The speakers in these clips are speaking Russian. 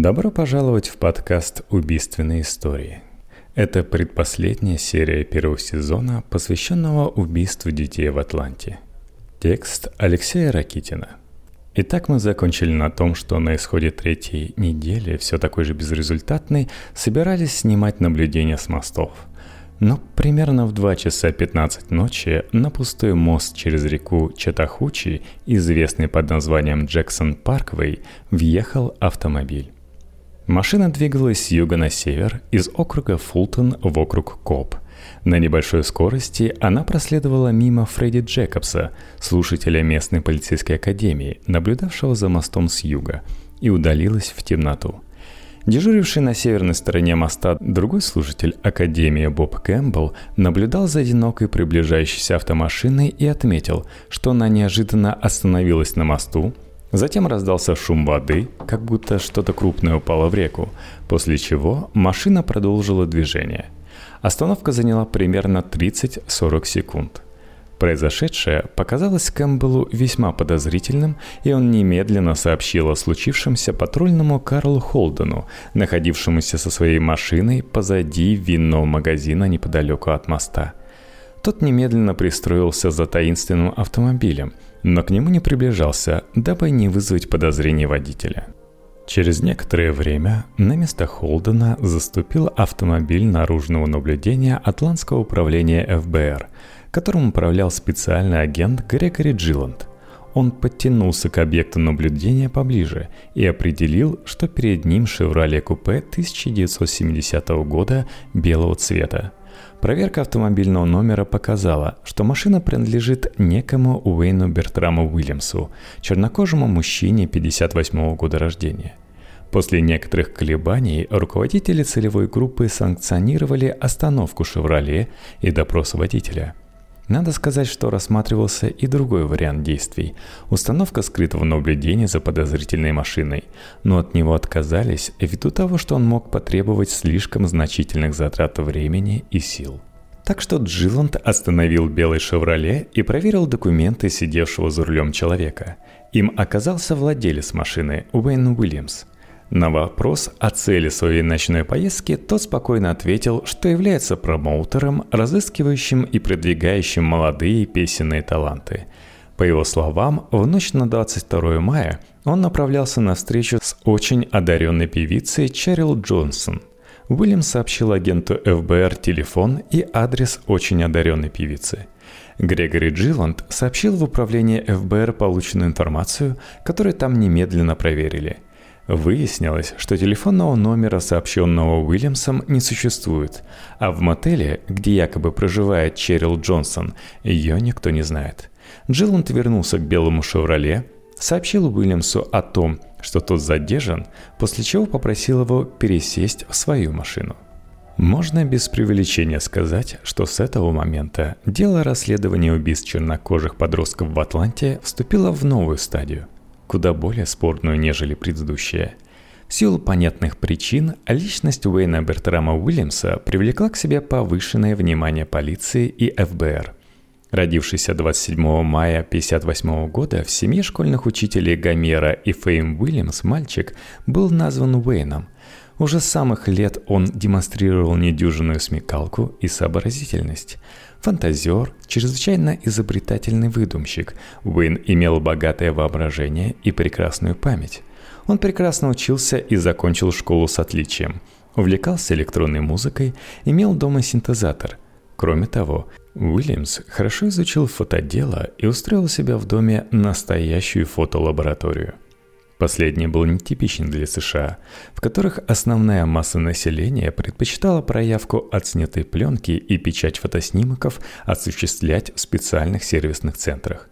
Добро пожаловать в подкаст «Убийственные истории». Это предпоследняя серия первого сезона, посвященного убийству детей в Атланте. Текст Алексея Ракитина. Итак, мы закончили на том, что на исходе третьей недели, все такой же безрезультатной, собирались снимать наблюдения с мостов – но примерно в 2 часа 15 ночи на пустой мост через реку Чатахучи, известный под названием Джексон Парквей, въехал автомобиль. Машина двигалась с юга на север, из округа Фултон в округ Коп. На небольшой скорости она проследовала мимо Фредди Джекобса, слушателя местной полицейской академии, наблюдавшего за мостом с юга, и удалилась в темноту – Дежуривший на северной стороне моста другой служитель Академии Боб Кэмпбелл наблюдал за одинокой приближающейся автомашиной и отметил, что она неожиданно остановилась на мосту, Затем раздался шум воды, как будто что-то крупное упало в реку, после чего машина продолжила движение. Остановка заняла примерно 30-40 секунд – Произошедшее показалось Кэмпбеллу весьма подозрительным, и он немедленно сообщил о случившемся патрульному Карлу Холдену, находившемуся со своей машиной позади винного магазина неподалеку от моста. Тот немедленно пристроился за таинственным автомобилем, но к нему не приближался, дабы не вызвать подозрений водителя. Через некоторое время на место Холдена заступил автомобиль наружного наблюдения Атлантского управления ФБР – которым управлял специальный агент Грегори Джиланд. Он подтянулся к объекту наблюдения поближе и определил, что перед ним «Шевроле Купе» 1970 года белого цвета. Проверка автомобильного номера показала, что машина принадлежит некому Уэйну Бертраму Уильямсу, чернокожему мужчине 58 года рождения. После некоторых колебаний руководители целевой группы санкционировали остановку «Шевроле» и допрос водителя – надо сказать, что рассматривался и другой вариант действий – установка скрытого наблюдения за подозрительной машиной, но от него отказались ввиду того, что он мог потребовать слишком значительных затрат времени и сил. Так что Джиланд остановил белый «Шевроле» и проверил документы сидевшего за рулем человека. Им оказался владелец машины Уэйн Уильямс – на вопрос о цели своей ночной поездки тот спокойно ответил, что является промоутером, разыскивающим и продвигающим молодые песенные таланты. По его словам, в ночь на 22 мая он направлялся на встречу с очень одаренной певицей Черил Джонсон. Уильям сообщил агенту ФБР телефон и адрес очень одаренной певицы. Грегори Джиланд сообщил в управление ФБР полученную информацию, которую там немедленно проверили – Выяснилось, что телефонного номера, сообщенного Уильямсом, не существует, а в мотеле, где якобы проживает Черил Джонсон, ее никто не знает. Джиланд вернулся к белому «Шевроле», сообщил Уильямсу о том, что тот задержан, после чего попросил его пересесть в свою машину. Можно без преувеличения сказать, что с этого момента дело расследования убийств чернокожих подростков в Атланте вступило в новую стадию куда более спорную, нежели предыдущая. В силу понятных причин, личность Уэйна Бертрама Уильямса привлекла к себе повышенное внимание полиции и ФБР. Родившийся 27 мая 1958 года в семье школьных учителей Гомера и Фейм Уильямс мальчик был назван Уэйном. Уже с самых лет он демонстрировал недюжинную смекалку и сообразительность – Фантазер, чрезвычайно изобретательный выдумщик, Уин имел богатое воображение и прекрасную память. Он прекрасно учился и закончил школу с отличием. Увлекался электронной музыкой, имел дома синтезатор. Кроме того, Уильямс хорошо изучил фотодело и устроил себя в доме настоящую фотолабораторию. Последний был нетипичен для США, в которых основная масса населения предпочитала проявку отснятой пленки и печать фотоснимков осуществлять в специальных сервисных центрах.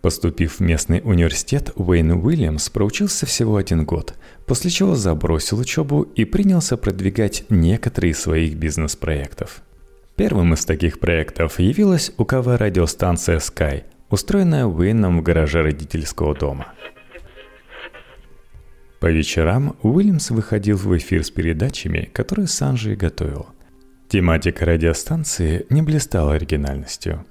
Поступив в местный университет, Уэйн Уильямс проучился всего один год, после чего забросил учебу и принялся продвигать некоторые из своих бизнес-проектов. Первым из таких проектов явилась УКВ-радиостанция Sky, устроенная Уэйном в гараже родительского дома – по вечерам Уильямс выходил в эфир с передачами, которые Санджи готовил. Тематика радиостанции не блистала оригинальностью.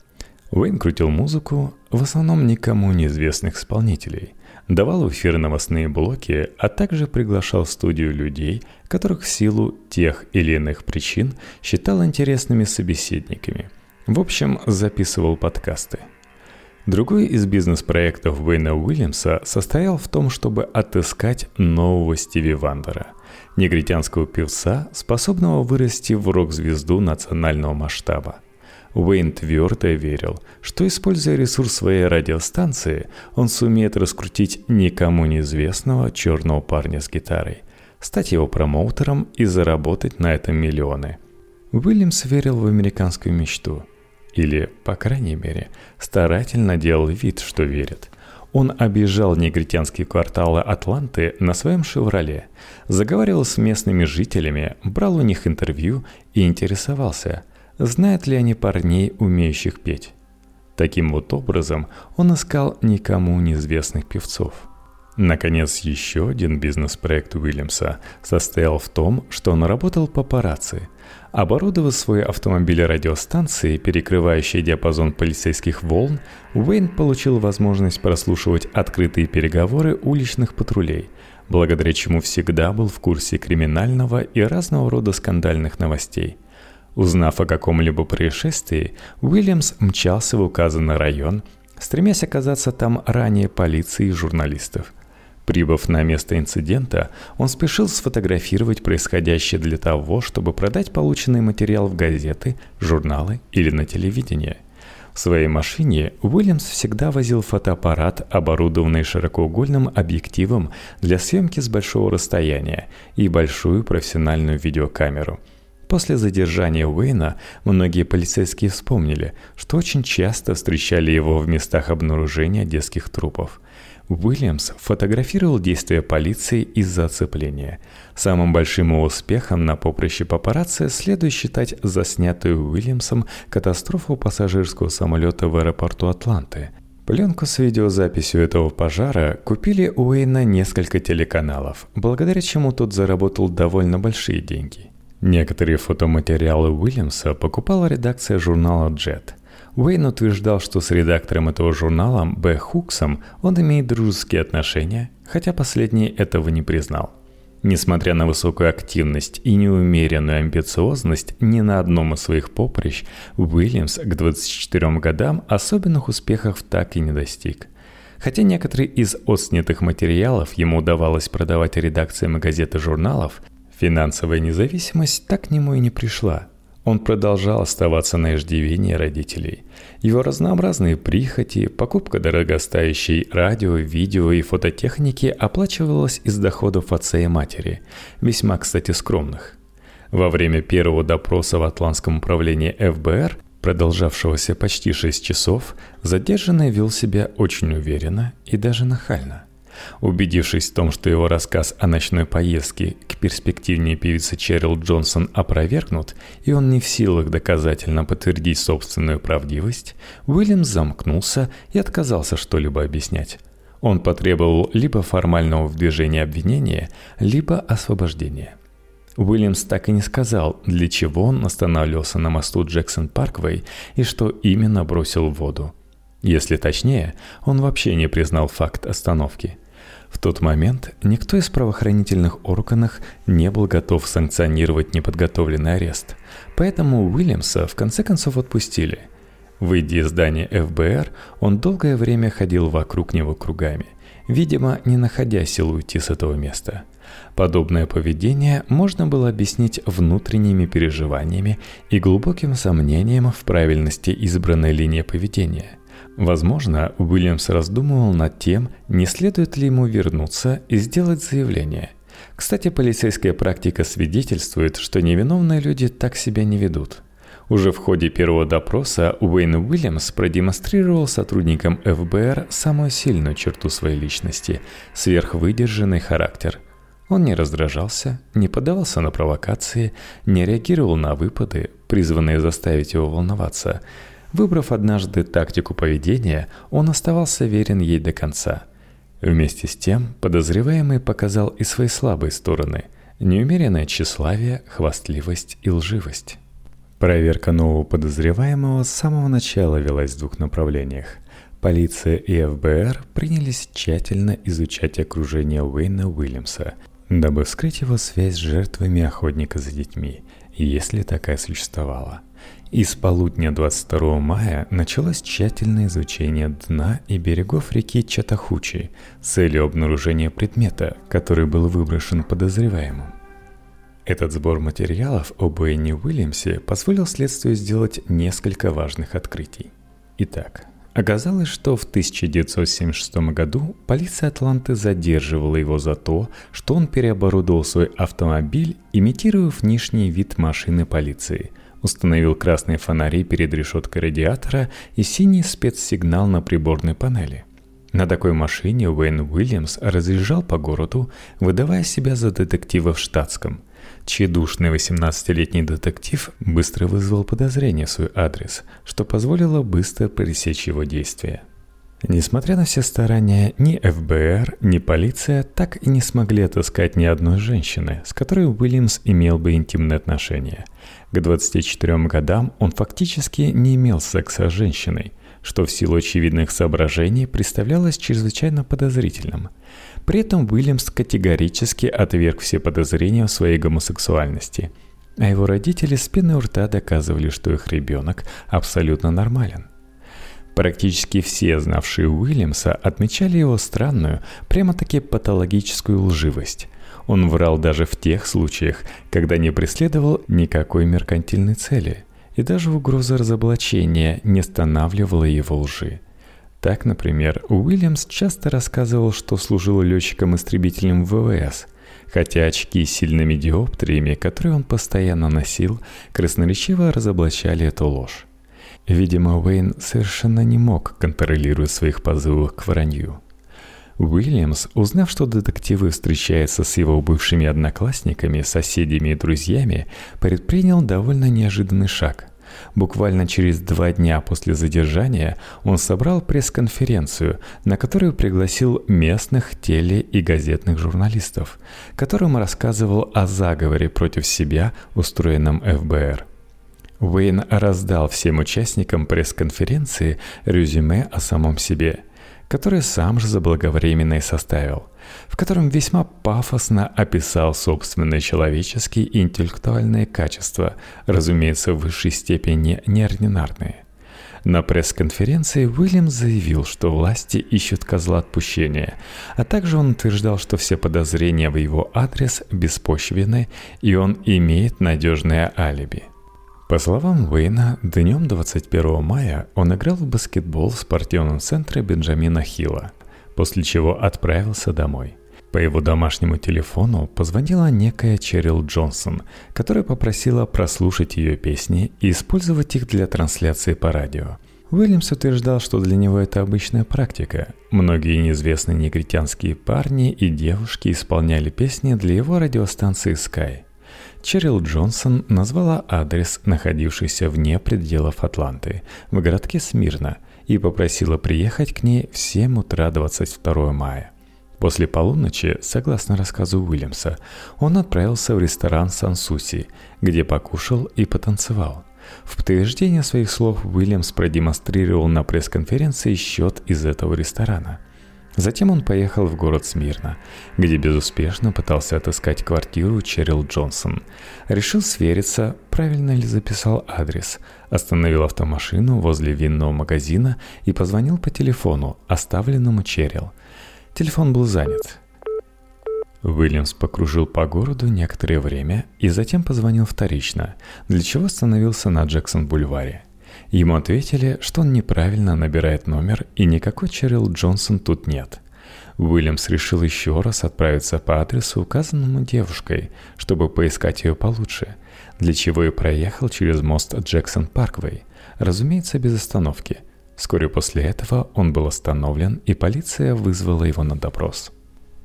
Уэйн крутил музыку, в основном никому неизвестных исполнителей, давал в эфир новостные блоки, а также приглашал в студию людей, которых в силу тех или иных причин считал интересными собеседниками. В общем, записывал подкасты. Другой из бизнес-проектов Уэйна Уильямса состоял в том, чтобы отыскать нового Стиви Вандера, негритянского певца, способного вырасти в рок-звезду национального масштаба – Уэйн твердо верил, что, используя ресурс своей радиостанции, он сумеет раскрутить никому неизвестного черного парня с гитарой, стать его промоутером и заработать на этом миллионы. Уильямс верил в американскую мечту. Или, по крайней мере, старательно делал вид, что верит. Он объезжал негритянские кварталы Атланты на своем «Шевроле», заговаривал с местными жителями, брал у них интервью и интересовался – знают ли они парней, умеющих петь. Таким вот образом он искал никому неизвестных певцов. Наконец, еще один бизнес-проект Уильямса состоял в том, что он работал папарацци. Оборудовав свой автомобиль радиостанцией, перекрывающей диапазон полицейских волн, Уэйн получил возможность прослушивать открытые переговоры уличных патрулей, благодаря чему всегда был в курсе криминального и разного рода скандальных новостей – Узнав о каком-либо происшествии, Уильямс мчался в указанный район, стремясь оказаться там ранее полиции и журналистов. Прибыв на место инцидента, он спешил сфотографировать происходящее для того, чтобы продать полученный материал в газеты, журналы или на телевидение. В своей машине Уильямс всегда возил фотоаппарат, оборудованный широкоугольным объективом для съемки с большого расстояния и большую профессиональную видеокамеру – После задержания Уэйна многие полицейские вспомнили, что очень часто встречали его в местах обнаружения детских трупов. Уильямс фотографировал действия полиции из-за оцепления. Самым большим его успехом на поприще папарацци следует считать заснятую Уильямсом катастрофу пассажирского самолета в аэропорту Атланты. Пленку с видеозаписью этого пожара купили у Уэйна несколько телеканалов, благодаря чему тот заработал довольно большие деньги – Некоторые фотоматериалы Уильямса покупала редакция журнала «Джет». Уэйн утверждал, что с редактором этого журнала Б. Хуксом он имеет дружеские отношения, хотя последний этого не признал. Несмотря на высокую активность и неумеренную амбициозность ни на одном из своих поприщ, Уильямс к 24 годам особенных успехов так и не достиг. Хотя некоторые из отснятых материалов ему удавалось продавать редакциям газет и журналов, Финансовая независимость так к нему и не пришла. Он продолжал оставаться на иждивении родителей. Его разнообразные прихоти, покупка дорогостоящей радио, видео и фототехники оплачивалась из доходов отца и матери, весьма, кстати, скромных. Во время первого допроса в Атлантском управлении ФБР, продолжавшегося почти 6 часов, задержанный вел себя очень уверенно и даже нахально – Убедившись в том, что его рассказ о ночной поездке к перспективнее певице Черил Джонсон опровергнут, и он не в силах доказательно подтвердить собственную правдивость, Уильям замкнулся и отказался что-либо объяснять. Он потребовал либо формального движения обвинения, либо освобождения. Уильямс так и не сказал, для чего он останавливался на мосту Джексон-Парквей и что именно бросил в воду. Если точнее, он вообще не признал факт остановки – в тот момент никто из правоохранительных органов не был готов санкционировать неподготовленный арест, поэтому Уильямса в конце концов отпустили. Выйдя из здания ФБР, он долгое время ходил вокруг него кругами, видимо, не находя сил уйти с этого места. Подобное поведение можно было объяснить внутренними переживаниями и глубоким сомнением в правильности избранной линии поведения – Возможно, Уильямс раздумывал над тем, не следует ли ему вернуться и сделать заявление. Кстати, полицейская практика свидетельствует, что невиновные люди так себя не ведут. Уже в ходе первого допроса Уэйн Уильямс продемонстрировал сотрудникам ФБР самую сильную черту своей личности – сверхвыдержанный характер. Он не раздражался, не поддавался на провокации, не реагировал на выпады, призванные заставить его волноваться – Выбрав однажды тактику поведения, он оставался верен ей до конца. Вместе с тем, подозреваемый показал и свои слабые стороны – неумеренное тщеславие, хвастливость и лживость. Проверка нового подозреваемого с самого начала велась в двух направлениях. полиция и ФБР принялись тщательно изучать окружение Уэйна Уильямса, дабы вскрыть его связь с жертвами охотника за детьми, если такая существовала. И с полудня 22 мая началось тщательное изучение дна и берегов реки Чатахучи с целью обнаружения предмета, который был выброшен подозреваемым. Этот сбор материалов об Энни Уильямсе позволил следствию сделать несколько важных открытий. Итак, оказалось, что в 1976 году полиция Атланты задерживала его за то, что он переоборудовал свой автомобиль, имитируя внешний вид машины полиции, установил красные фонари перед решеткой радиатора и синий спецсигнал на приборной панели – на такой машине Уэйн Уильямс разъезжал по городу, выдавая себя за детектива в штатском – Тщедушный 18-летний детектив быстро вызвал подозрение в свой адрес, что позволило быстро пресечь его действия. Несмотря на все старания, ни ФБР, ни полиция так и не смогли отыскать ни одной женщины, с которой Уильямс имел бы интимные отношения. К 24 годам он фактически не имел секса с женщиной, что в силу очевидных соображений представлялось чрезвычайно подозрительным – при этом Уильямс категорически отверг все подозрения в своей гомосексуальности, а его родители с пеной у рта доказывали, что их ребенок абсолютно нормален. Практически все, знавшие Уильямса, отмечали его странную, прямо-таки патологическую лживость. Он врал даже в тех случаях, когда не преследовал никакой меркантильной цели, и даже угроза разоблачения не останавливала его лжи. Так, например, Уильямс часто рассказывал, что служил летчиком-истребителем ВВС, хотя очки с сильными диоптриями, которые он постоянно носил, красноречиво разоблачали эту ложь. Видимо, Уэйн совершенно не мог контролировать своих позывов к вранью. Уильямс, узнав, что детективы встречаются с его бывшими одноклассниками, соседями и друзьями, предпринял довольно неожиданный шаг – Буквально через два дня после задержания он собрал пресс-конференцию, на которую пригласил местных теле- и газетных журналистов, которым рассказывал о заговоре против себя, устроенном ФБР. Уэйн раздал всем участникам пресс-конференции резюме о самом себе, которое сам же заблаговременно и составил – в котором весьма пафосно описал собственные человеческие и интеллектуальные качества, разумеется, в высшей степени неординарные. На пресс-конференции Уильям заявил, что власти ищут козла отпущения, а также он утверждал, что все подозрения в его адрес беспочвены и он имеет надежное алиби. По словам Уэйна, днем 21 мая он играл в баскетбол в спортивном центре Бенджамина Хилла – после чего отправился домой. По его домашнему телефону позвонила некая Черил Джонсон, которая попросила прослушать ее песни и использовать их для трансляции по радио. Уильямс утверждал, что для него это обычная практика. Многие неизвестные негритянские парни и девушки исполняли песни для его радиостанции Sky. Черил Джонсон назвала адрес, находившийся вне пределов Атланты, в городке Смирно, и попросила приехать к ней в 7 утра 22 мая. После полуночи, согласно рассказу Уильямса, он отправился в ресторан Сансуси, где покушал и потанцевал. В подтверждение своих слов Уильямс продемонстрировал на пресс-конференции счет из этого ресторана. Затем он поехал в город Смирно, где безуспешно пытался отыскать квартиру Черил Джонсон. Решил свериться, правильно ли записал адрес, остановил автомашину возле винного магазина и позвонил по телефону, оставленному Черил. Телефон был занят. Уильямс покружил по городу некоторое время и затем позвонил вторично, для чего остановился на Джексон-бульваре. Ему ответили, что он неправильно набирает номер и никакой Черил Джонсон тут нет. Уильямс решил еще раз отправиться по адресу, указанному девушкой, чтобы поискать ее получше, для чего и проехал через мост Джексон Парквей, разумеется, без остановки. Вскоре после этого он был остановлен, и полиция вызвала его на допрос.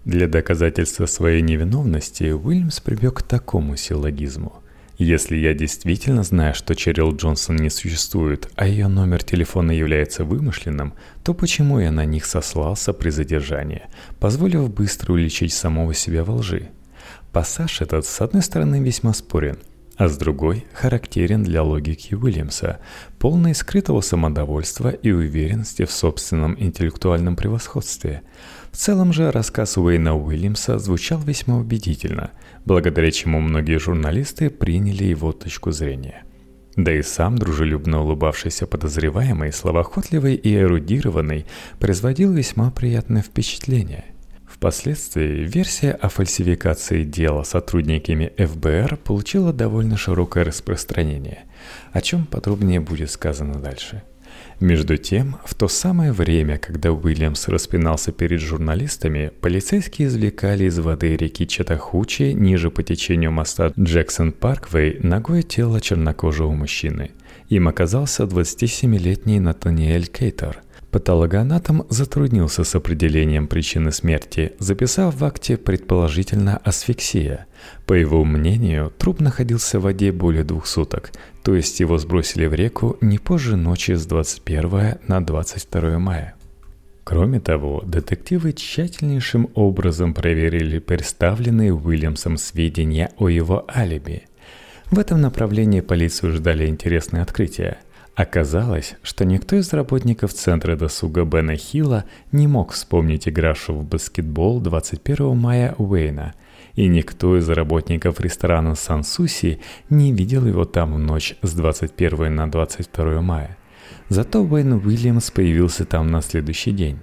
Для доказательства своей невиновности Уильямс прибег к такому силлогизму – если я действительно знаю, что Черил Джонсон не существует, а ее номер телефона является вымышленным, то почему я на них сослался при задержании, позволив быстро уличить самого себя во лжи? Пассаж этот, с одной стороны, весьма спорен, а с другой характерен для логики Уильямса, полный скрытого самодовольства и уверенности в собственном интеллектуальном превосходстве. В целом же рассказ Уэйна Уильямса звучал весьма убедительно, благодаря чему многие журналисты приняли его точку зрения. Да и сам дружелюбно улыбавшийся подозреваемый, словоохотливый и эрудированный, производил весьма приятное впечатление – Впоследствии версия о фальсификации дела сотрудниками ФБР получила довольно широкое распространение, о чем подробнее будет сказано дальше. Между тем, в то самое время, когда Уильямс распинался перед журналистами, полицейские извлекали из воды реки Чатахучи ниже по течению моста Джексон Парквей ногое тело чернокожего мужчины. Им оказался 27-летний Натаниэль Кейтер – Патологоанатом затруднился с определением причины смерти, записав в акте предположительно асфиксия. По его мнению, труп находился в воде более двух суток, то есть его сбросили в реку не позже ночи с 21 на 22 мая. Кроме того, детективы тщательнейшим образом проверили представленные Уильямсом сведения о его алиби. В этом направлении полицию ждали интересные открытия – Оказалось, что никто из работников Центра досуга Бена Хилла не мог вспомнить игравшего в баскетбол 21 мая Уэйна, и никто из работников ресторана Сансуси не видел его там в ночь с 21 на 22 мая. Зато Уэйн Уильямс появился там на следующий день.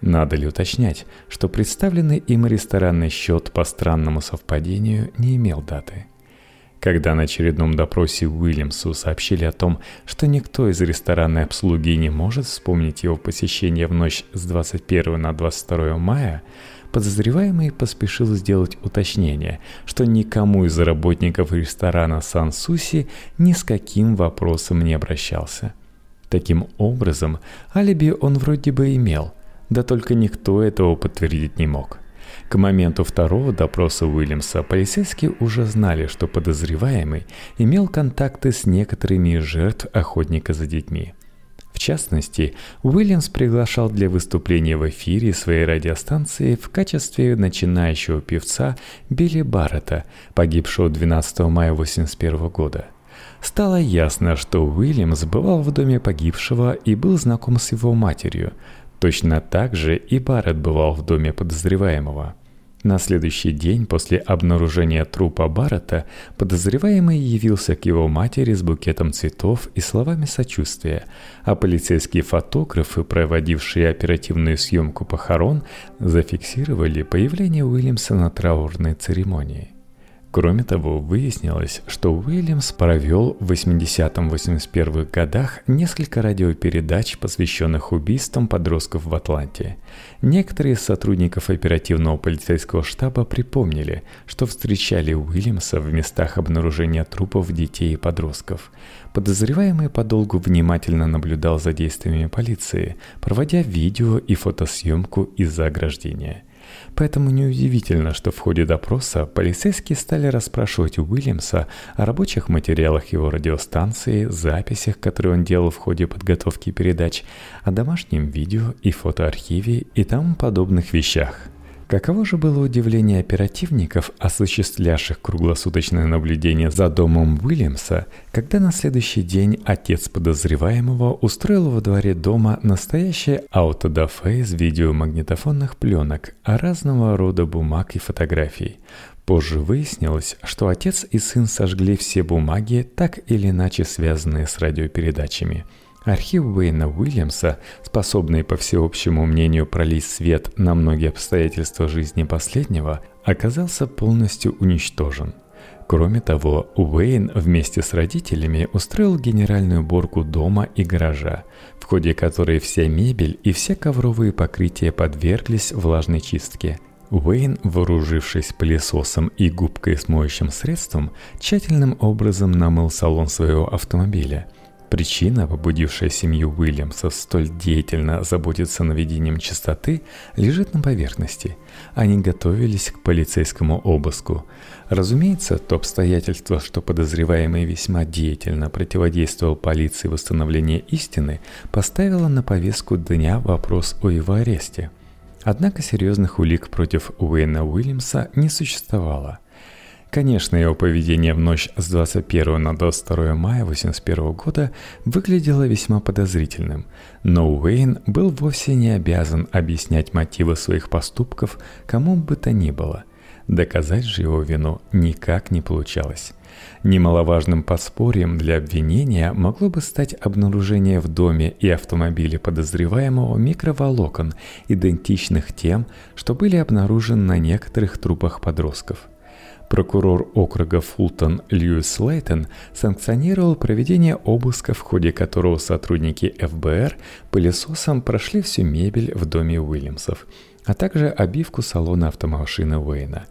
Надо ли уточнять, что представленный им ресторанный счет по странному совпадению не имел даты – когда на очередном допросе Уильямсу сообщили о том, что никто из ресторанной обслуги не может вспомнить его посещение в ночь с 21 на 22 мая, подозреваемый поспешил сделать уточнение, что никому из работников ресторана Сан Суси ни с каким вопросом не обращался. Таким образом, алиби он вроде бы имел, да только никто этого подтвердить не мог – к моменту второго допроса Уильямса полицейские уже знали, что подозреваемый имел контакты с некоторыми из жертв охотника за детьми. В частности, Уильямс приглашал для выступления в эфире своей радиостанции в качестве начинающего певца Билли Баррета, погибшего 12 мая 1981 года. Стало ясно, что Уильямс бывал в доме погибшего и был знаком с его матерью – Точно так же и Барретт бывал в доме подозреваемого. На следующий день после обнаружения трупа Баррета подозреваемый явился к его матери с букетом цветов и словами сочувствия, а полицейские фотографы, проводившие оперативную съемку похорон, зафиксировали появление Уильямса на траурной церемонии. Кроме того, выяснилось, что Уильямс провел в 80-81 годах несколько радиопередач, посвященных убийствам подростков в Атланте. Некоторые из сотрудников оперативного полицейского штаба припомнили, что встречали Уильямса в местах обнаружения трупов детей и подростков. Подозреваемый подолгу внимательно наблюдал за действиями полиции, проводя видео и фотосъемку из-за ограждения – Поэтому неудивительно, что в ходе допроса полицейские стали расспрашивать Уильямса о рабочих материалах его радиостанции, записях, которые он делал в ходе подготовки передач, о домашнем видео и фотоархиве и тому подобных вещах – Каково же было удивление оперативников, осуществлявших круглосуточное наблюдение за домом Уильямса, когда на следующий день отец подозреваемого устроил во дворе дома настоящее аутодафе из видеомагнитофонных пленок, а разного рода бумаг и фотографий. Позже выяснилось, что отец и сын сожгли все бумаги, так или иначе связанные с радиопередачами – Архив Уэйна Уильямса, способный по всеобщему мнению пролить свет на многие обстоятельства жизни последнего, оказался полностью уничтожен. Кроме того, Уэйн вместе с родителями устроил генеральную уборку дома и гаража, в ходе которой вся мебель и все ковровые покрытия подверглись влажной чистке. Уэйн, вооружившись пылесосом и губкой с моющим средством, тщательным образом намыл салон своего автомобиля – Причина, побудившая семью Уильямса столь деятельно заботиться наведением чистоты, лежит на поверхности. Они готовились к полицейскому обыску. Разумеется, то обстоятельство, что подозреваемый весьма деятельно противодействовал полиции восстановления истины, поставило на повестку дня вопрос о его аресте. Однако серьезных улик против Уэйна Уильямса не существовало – Конечно, его поведение в ночь с 21 на 22 мая 1981 года выглядело весьма подозрительным, но Уэйн был вовсе не обязан объяснять мотивы своих поступков кому бы то ни было. Доказать же его вину никак не получалось. Немаловажным подспорьем для обвинения могло бы стать обнаружение в доме и автомобиле подозреваемого микроволокон, идентичных тем, что были обнаружены на некоторых трупах подростков – Прокурор округа Фултон Льюис Лейтон санкционировал проведение обыска, в ходе которого сотрудники ФБР пылесосом прошли всю мебель в доме Уильямсов, а также обивку салона автомашины Уэйна.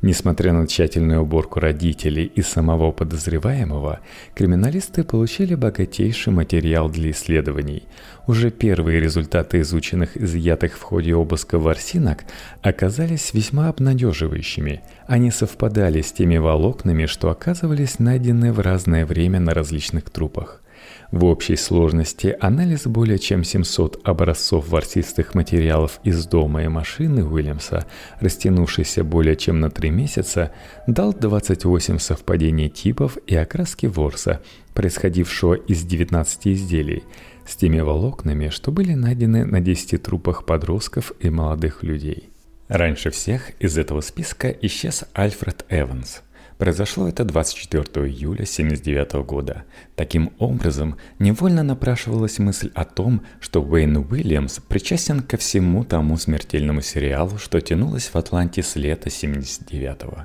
Несмотря на тщательную уборку родителей и самого подозреваемого, криминалисты получили богатейший материал для исследований. Уже первые результаты изученных изъятых в ходе обыска ворсинок оказались весьма обнадеживающими. Они совпадали с теми волокнами, что оказывались найдены в разное время на различных трупах. В общей сложности анализ более чем 700 образцов ворсистых материалов из дома и машины Уильямса, растянувшийся более чем на 3 месяца, дал 28 совпадений типов и окраски ворса, происходившего из 19 изделий, с теми волокнами, что были найдены на 10 трупах подростков и молодых людей. Раньше всех из этого списка исчез Альфред Эванс – Произошло это 24 июля 1979 года. Таким образом, невольно напрашивалась мысль о том, что Уэйн Уильямс причастен ко всему тому смертельному сериалу, что тянулось в Атланте с лета 79 -го.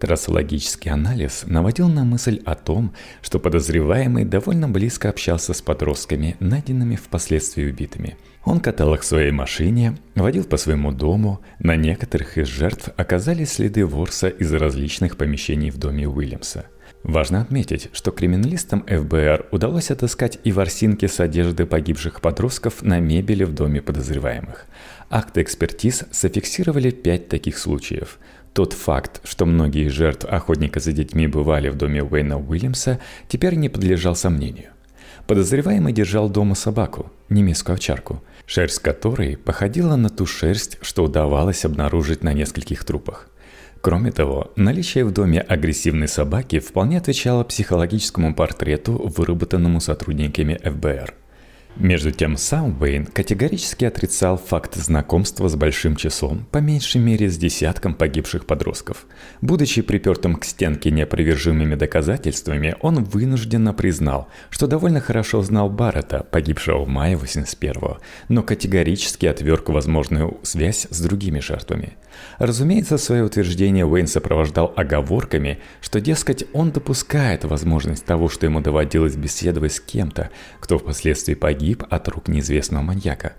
Трассологический анализ наводил на мысль о том, что подозреваемый довольно близко общался с подростками, найденными впоследствии убитыми. Он катал их в своей машине, водил по своему дому, на некоторых из жертв оказались следы ворса из различных помещений в доме Уильямса. Важно отметить, что криминалистам ФБР удалось отыскать и ворсинки с одежды погибших подростков на мебели в доме подозреваемых. Акты экспертиз зафиксировали пять таких случаев – тот факт, что многие жертв охотника за детьми бывали в доме Уэйна Уильямса, теперь не подлежал сомнению. Подозреваемый держал дома собаку, немецкую овчарку, шерсть которой походила на ту шерсть, что удавалось обнаружить на нескольких трупах. Кроме того, наличие в доме агрессивной собаки вполне отвечало психологическому портрету, выработанному сотрудниками ФБР – между тем сам Уэйн категорически отрицал факт знакомства с большим числом, по меньшей мере с десятком погибших подростков. Будучи припертым к стенке неопровержимыми доказательствами, он вынужденно признал, что довольно хорошо знал Баррета, погибшего в мае 81-го, но категорически отверг возможную связь с другими жертвами. Разумеется, свое утверждение Уэйн сопровождал оговорками, что, дескать, он допускает возможность того, что ему доводилось беседовать с кем-то, кто впоследствии погиб от рук неизвестного маньяка.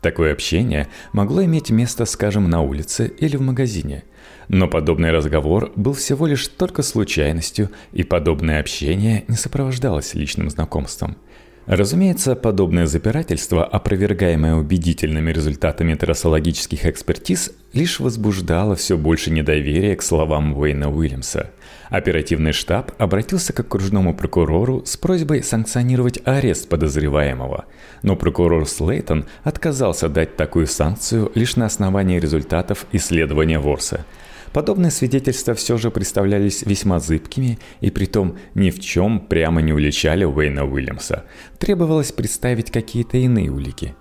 Такое общение могло иметь место, скажем, на улице или в магазине. Но подобный разговор был всего лишь только случайностью, и подобное общение не сопровождалось личным знакомством – Разумеется, подобное запирательство, опровергаемое убедительными результатами трассологических экспертиз, лишь возбуждало все больше недоверия к словам Уэйна Уильямса. Оперативный штаб обратился к окружному прокурору с просьбой санкционировать арест подозреваемого, но прокурор Слейтон отказался дать такую санкцию лишь на основании результатов исследования Ворса – Подобные свидетельства все же представлялись весьма зыбкими и притом ни в чем прямо не уличали Уэйна Уильямса. Требовалось представить какие-то иные улики.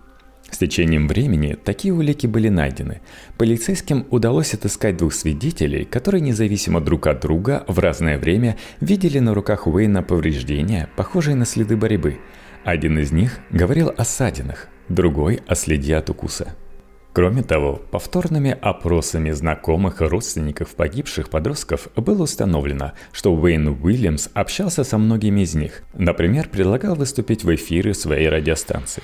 С течением времени такие улики были найдены. Полицейским удалось отыскать двух свидетелей, которые независимо друг от друга в разное время видели на руках Уэйна повреждения, похожие на следы борьбы. Один из них говорил о ссадинах, другой – о следе от укуса. Кроме того, повторными опросами знакомых и родственников погибших подростков было установлено, что Уэйн Уильямс общался со многими из них, например, предлагал выступить в эфире своей радиостанции.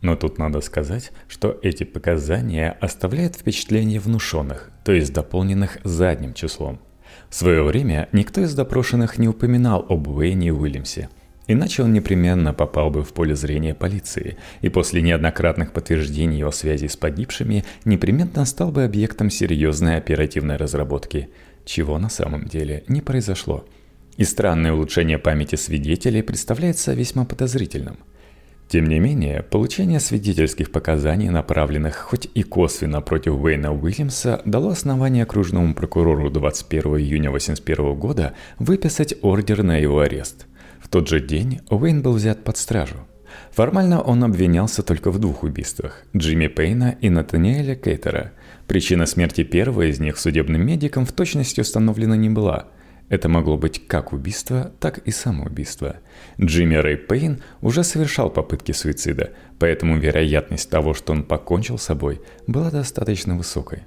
Но тут надо сказать, что эти показания оставляют впечатление внушенных, то есть дополненных задним числом. В свое время никто из допрошенных не упоминал об Уэйне Уильямсе – Иначе он непременно попал бы в поле зрения полиции, и после неоднократных подтверждений его связи с погибшими непременно стал бы объектом серьезной оперативной разработки, чего на самом деле не произошло. И странное улучшение памяти свидетелей представляется весьма подозрительным. Тем не менее, получение свидетельских показаний, направленных хоть и косвенно против Уэйна Уильямса, дало основание окружному прокурору 21 июня 1981 года выписать ордер на его арест. В тот же день Уэйн был взят под стражу. Формально он обвинялся только в двух убийствах – Джимми Пейна и Натаниэля Кейтера. Причина смерти первого из них судебным медиком в точности установлена не была – это могло быть как убийство, так и самоубийство. Джимми Рэй Пейн уже совершал попытки суицида, поэтому вероятность того, что он покончил с собой, была достаточно высокой.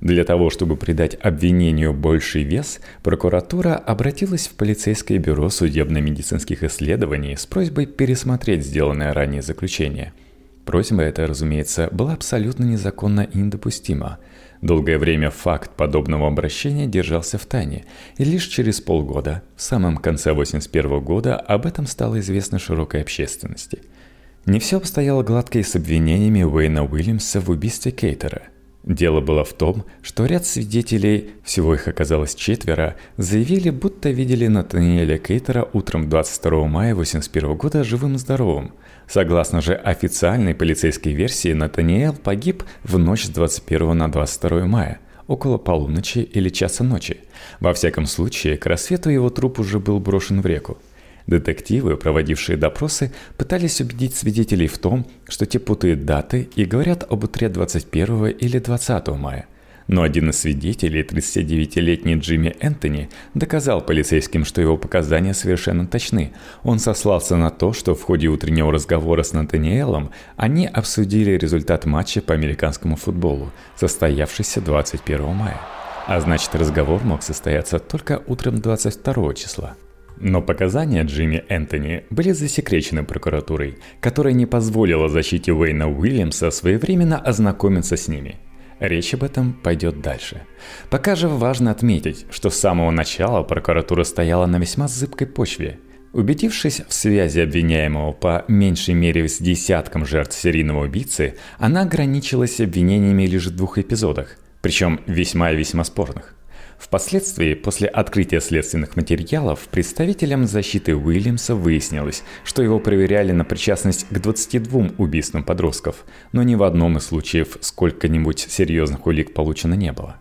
Для того, чтобы придать обвинению больший вес, прокуратура обратилась в полицейское бюро судебно-медицинских исследований с просьбой пересмотреть сделанное ранее заключение. Просьба эта, разумеется, была абсолютно незаконна и недопустима – Долгое время факт подобного обращения держался в тайне, и лишь через полгода, в самом конце 1981 года, об этом стало известно широкой общественности. Не все обстояло гладко и с обвинениями Уэйна Уильямса в убийстве Кейтера. Дело было в том, что ряд свидетелей, всего их оказалось четверо, заявили, будто видели Натаниэля Кейтера утром 22 мая 1981 года живым-здоровым – Согласно же официальной полицейской версии, Натаниэл погиб в ночь с 21 на 22 мая, около полуночи или часа ночи. Во всяком случае, к рассвету его труп уже был брошен в реку. Детективы, проводившие допросы, пытались убедить свидетелей в том, что те путают даты и говорят об утре 21 или 20 мая – но один из свидетелей, 39-летний Джимми Энтони, доказал полицейским, что его показания совершенно точны. Он сослался на то, что в ходе утреннего разговора с Натаниэлом они обсудили результат матча по американскому футболу, состоявшийся 21 мая. А значит, разговор мог состояться только утром 22 числа. Но показания Джимми Энтони были засекречены прокуратурой, которая не позволила защите Уэйна Уильямса своевременно ознакомиться с ними – Речь об этом пойдет дальше. Пока же важно отметить, что с самого начала прокуратура стояла на весьма зыбкой почве. Убедившись в связи обвиняемого по меньшей мере с десятком жертв серийного убийцы, она ограничилась обвинениями лишь в двух эпизодах, причем весьма и весьма спорных. Впоследствии, после открытия следственных материалов, представителям защиты Уильямса выяснилось, что его проверяли на причастность к 22 убийствам подростков, но ни в одном из случаев сколько-нибудь серьезных улик получено не было.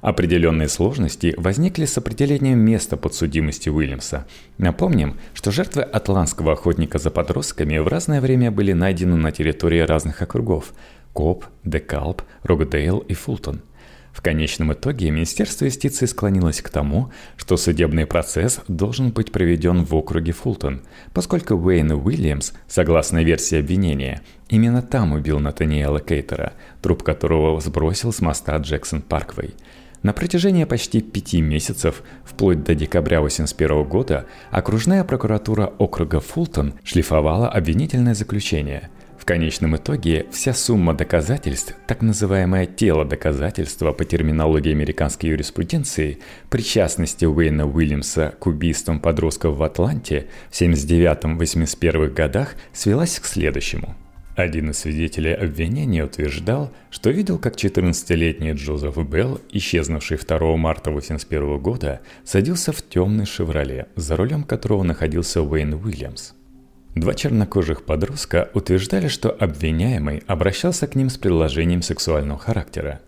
Определенные сложности возникли с определением места подсудимости Уильямса. Напомним, что жертвы атлантского охотника за подростками в разное время были найдены на территории разных округов – Кобб, Декалб, Рокдейл и Фултон – в конечном итоге Министерство юстиции склонилось к тому, что судебный процесс должен быть проведен в округе Фултон, поскольку Уэйн Уильямс, согласно версии обвинения, именно там убил Натаниэла Кейтера, труп которого сбросил с моста Джексон Парквей. На протяжении почти пяти месяцев, вплоть до декабря 1981 года, окружная прокуратура округа Фултон шлифовала обвинительное заключение – конечном итоге вся сумма доказательств, так называемое тело доказательства по терминологии американской юриспруденции, причастности Уэйна Уильямса к убийствам подростков в Атланте в 79-81 годах свелась к следующему. Один из свидетелей обвинения утверждал, что видел, как 14-летний Джозеф Белл, исчезнувший 2 марта 1981 года, садился в темный «Шевроле», за рулем которого находился Уэйн Уильямс – Два чернокожих подростка утверждали, что обвиняемый обращался к ним с предложением сексуального характера.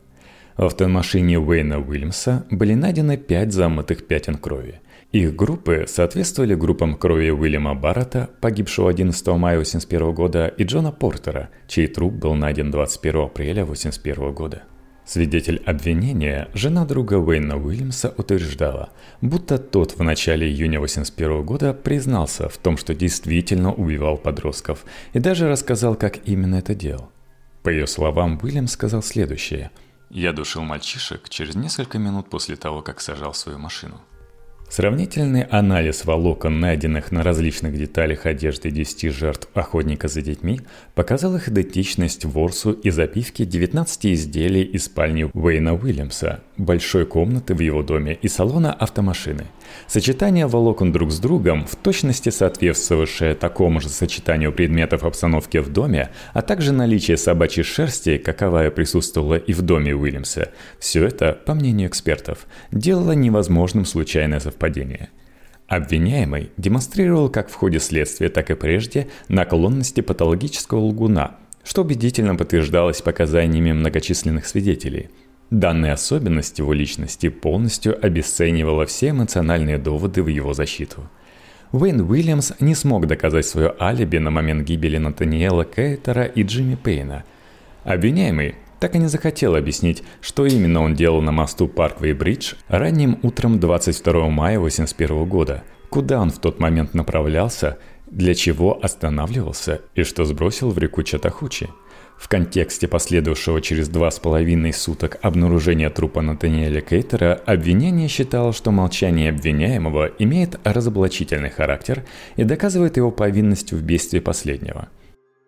В автомашине Уэйна Уильямса были найдены пять замытых пятен крови. Их группы соответствовали группам крови Уильяма Баррета, погибшего 11 мая 1981 года, и Джона Портера, чей труп был найден 21 апреля 1981 года. Свидетель обвинения, жена друга Уэйна Уильямса, утверждала, будто тот в начале июня 1981 года признался в том, что действительно убивал подростков, и даже рассказал, как именно это делал. По ее словам, Уильям сказал следующее. «Я душил мальчишек через несколько минут после того, как сажал свою машину. Сравнительный анализ волокон, найденных на различных деталях одежды 10 жертв охотника за детьми, показал их идентичность ворсу и запивке 19 изделий из спальни Уэйна Уильямса, большой комнаты в его доме и салона автомашины. Сочетание волокон друг с другом, в точности соответствовавшее такому же сочетанию предметов обстановки в доме, а также наличие собачьей шерсти, каковая присутствовала и в доме Уильямса, все это, по мнению экспертов, делало невозможным случайное совпадение – Обвиняемый демонстрировал как в ходе следствия, так и прежде наклонности патологического лгуна, что убедительно подтверждалось показаниями многочисленных свидетелей. Данная особенность его личности полностью обесценивала все эмоциональные доводы в его защиту. Уэйн Уильямс не смог доказать свое алиби на момент гибели Натаниэла Кейтера и Джимми Пейна. Обвиняемый так и не захотел объяснить, что именно он делал на мосту Парквей-Бридж ранним утром 22 мая 1981 года, куда он в тот момент направлялся, для чего останавливался и что сбросил в реку Чатахучи. В контексте последовавшего через два с половиной суток обнаружения трупа Натаниэля Кейтера, обвинение считало, что молчание обвиняемого имеет разоблачительный характер и доказывает его повинность в убийстве последнего –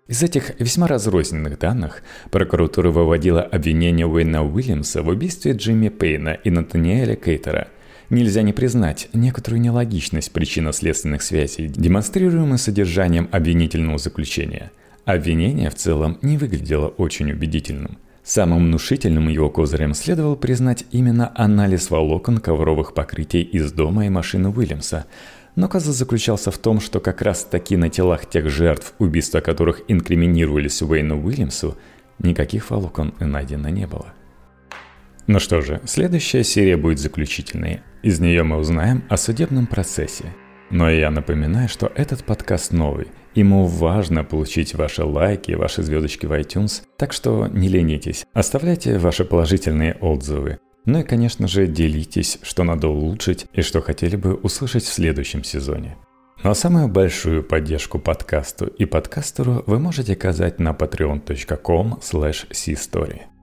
из этих весьма разрозненных данных прокуратура выводила обвинение Уэйна Уильямса в убийстве Джимми Пейна и Натаниэля Кейтера. Нельзя не признать некоторую нелогичность причинно-следственных связей, демонстрируемых содержанием обвинительного заключения. Обвинение в целом не выглядело очень убедительным. Самым внушительным его козырем следовало признать именно анализ волокон ковровых покрытий из дома и машины Уильямса – но казус заключался в том, что как раз таки на телах тех жертв, убийства которых инкриминировались Уэйну Уильямсу, никаких волокон найдено не было. Ну что же, следующая серия будет заключительной. Из нее мы узнаем о судебном процессе. Но я напоминаю, что этот подкаст новый. Ему важно получить ваши лайки, ваши звездочки в iTunes, так что не ленитесь, оставляйте ваши положительные отзывы. Ну и, конечно же, делитесь, что надо улучшить и что хотели бы услышать в следующем сезоне. Ну а самую большую поддержку подкасту и подкастеру вы можете оказать на patreon.com slash